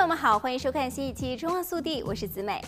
朋友们好，欢迎收看新一期《中望速递》，我是子美。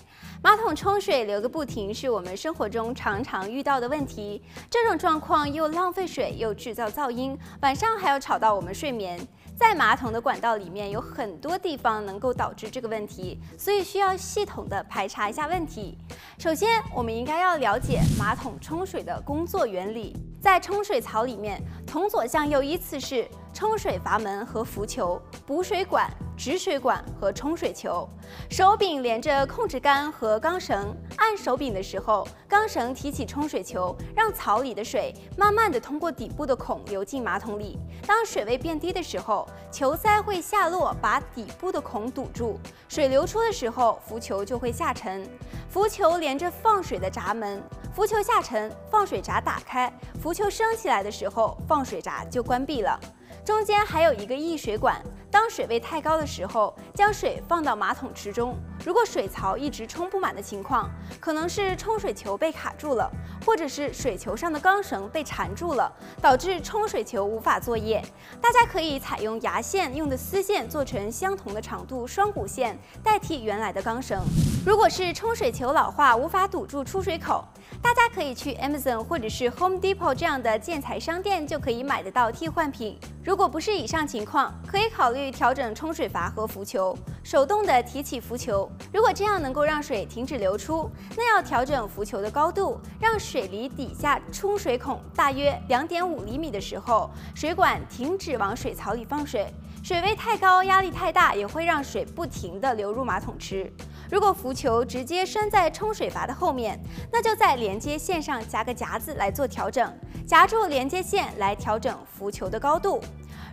马桶冲水流个不停，是我们生活中常常遇到的问题。这种状况又浪费水，又制造噪音，晚上还要吵到我们睡眠。在马桶的管道里面有很多地方能够导致这个问题，所以需要系统的排查一下问题。首先，我们应该要了解马桶冲水的工作原理。在冲水槽里面，从左向右依次是冲水阀门和浮球、补水管、止水管和冲水球。手柄连着控制杆和钢绳，按手柄的时候，钢绳提起冲水球，让槽里的水慢慢地通过底部的孔流进马桶里。当水位变低的时候，球塞会下落，把底部的孔堵住。水流出的时候，浮球就会下沉。浮球连着放水的闸门。浮球下沉，放水闸打开；浮球升起来的时候，放水闸就关闭了。中间还有一个溢水管，当水位太高的时候，将水放到马桶池中。如果水槽一直冲不满的情况，可能是冲水球被卡住了，或者是水球上的钢绳被缠住了，导致冲水球无法作业。大家可以采用牙线用的丝线做成相同的长度双股线，代替原来的钢绳。如果是冲水球老化，无法堵住出水口，大家可以去 Amazon 或者是 Home Depot 这样的建材商店就可以买得到替换品。如果不是以上情况，可以考虑调整冲水阀和浮球，手动的提起浮球。如果这样能够让水停止流出，那要调整浮球的高度，让水离底下冲水孔大约两点五厘米的时候，水管停止往水槽里放水。水位太高，压力太大，也会让水不停地流入马桶池。如果浮球直接拴在冲水阀的后面，那就在连接线上夹个夹子来做调整，夹住连接线来调整浮球的高度。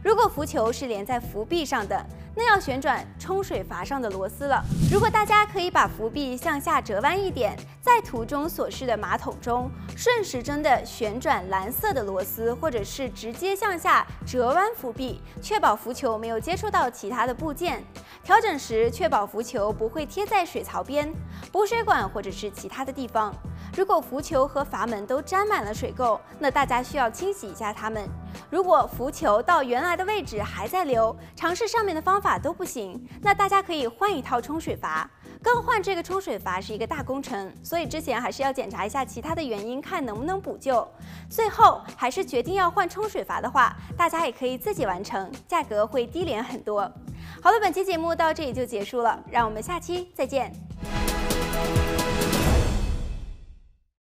如果浮球是连在浮壁上的，那要旋转冲水阀上的螺丝了。如果大家可以把浮壁向下折弯一点，在图中所示的马桶中顺时针的旋转蓝色的螺丝，或者是直接向下折弯浮壁，确保浮球没有接触到其他的部件。调整时确保浮球不会贴在水槽边、补水管或者是其他的地方。如果浮球和阀门都沾满了水垢，那大家需要清洗一下它们。如果浮球到原来的位置还在流，尝试上面的方法都不行，那大家可以换一套冲水阀。更换这个冲水阀是一个大工程，所以之前还是要检查一下其他的原因，看能不能补救。最后还是决定要换冲水阀的话，大家也可以自己完成，价格会低廉很多。好了，本期节目到这里就结束了，让我们下期再见。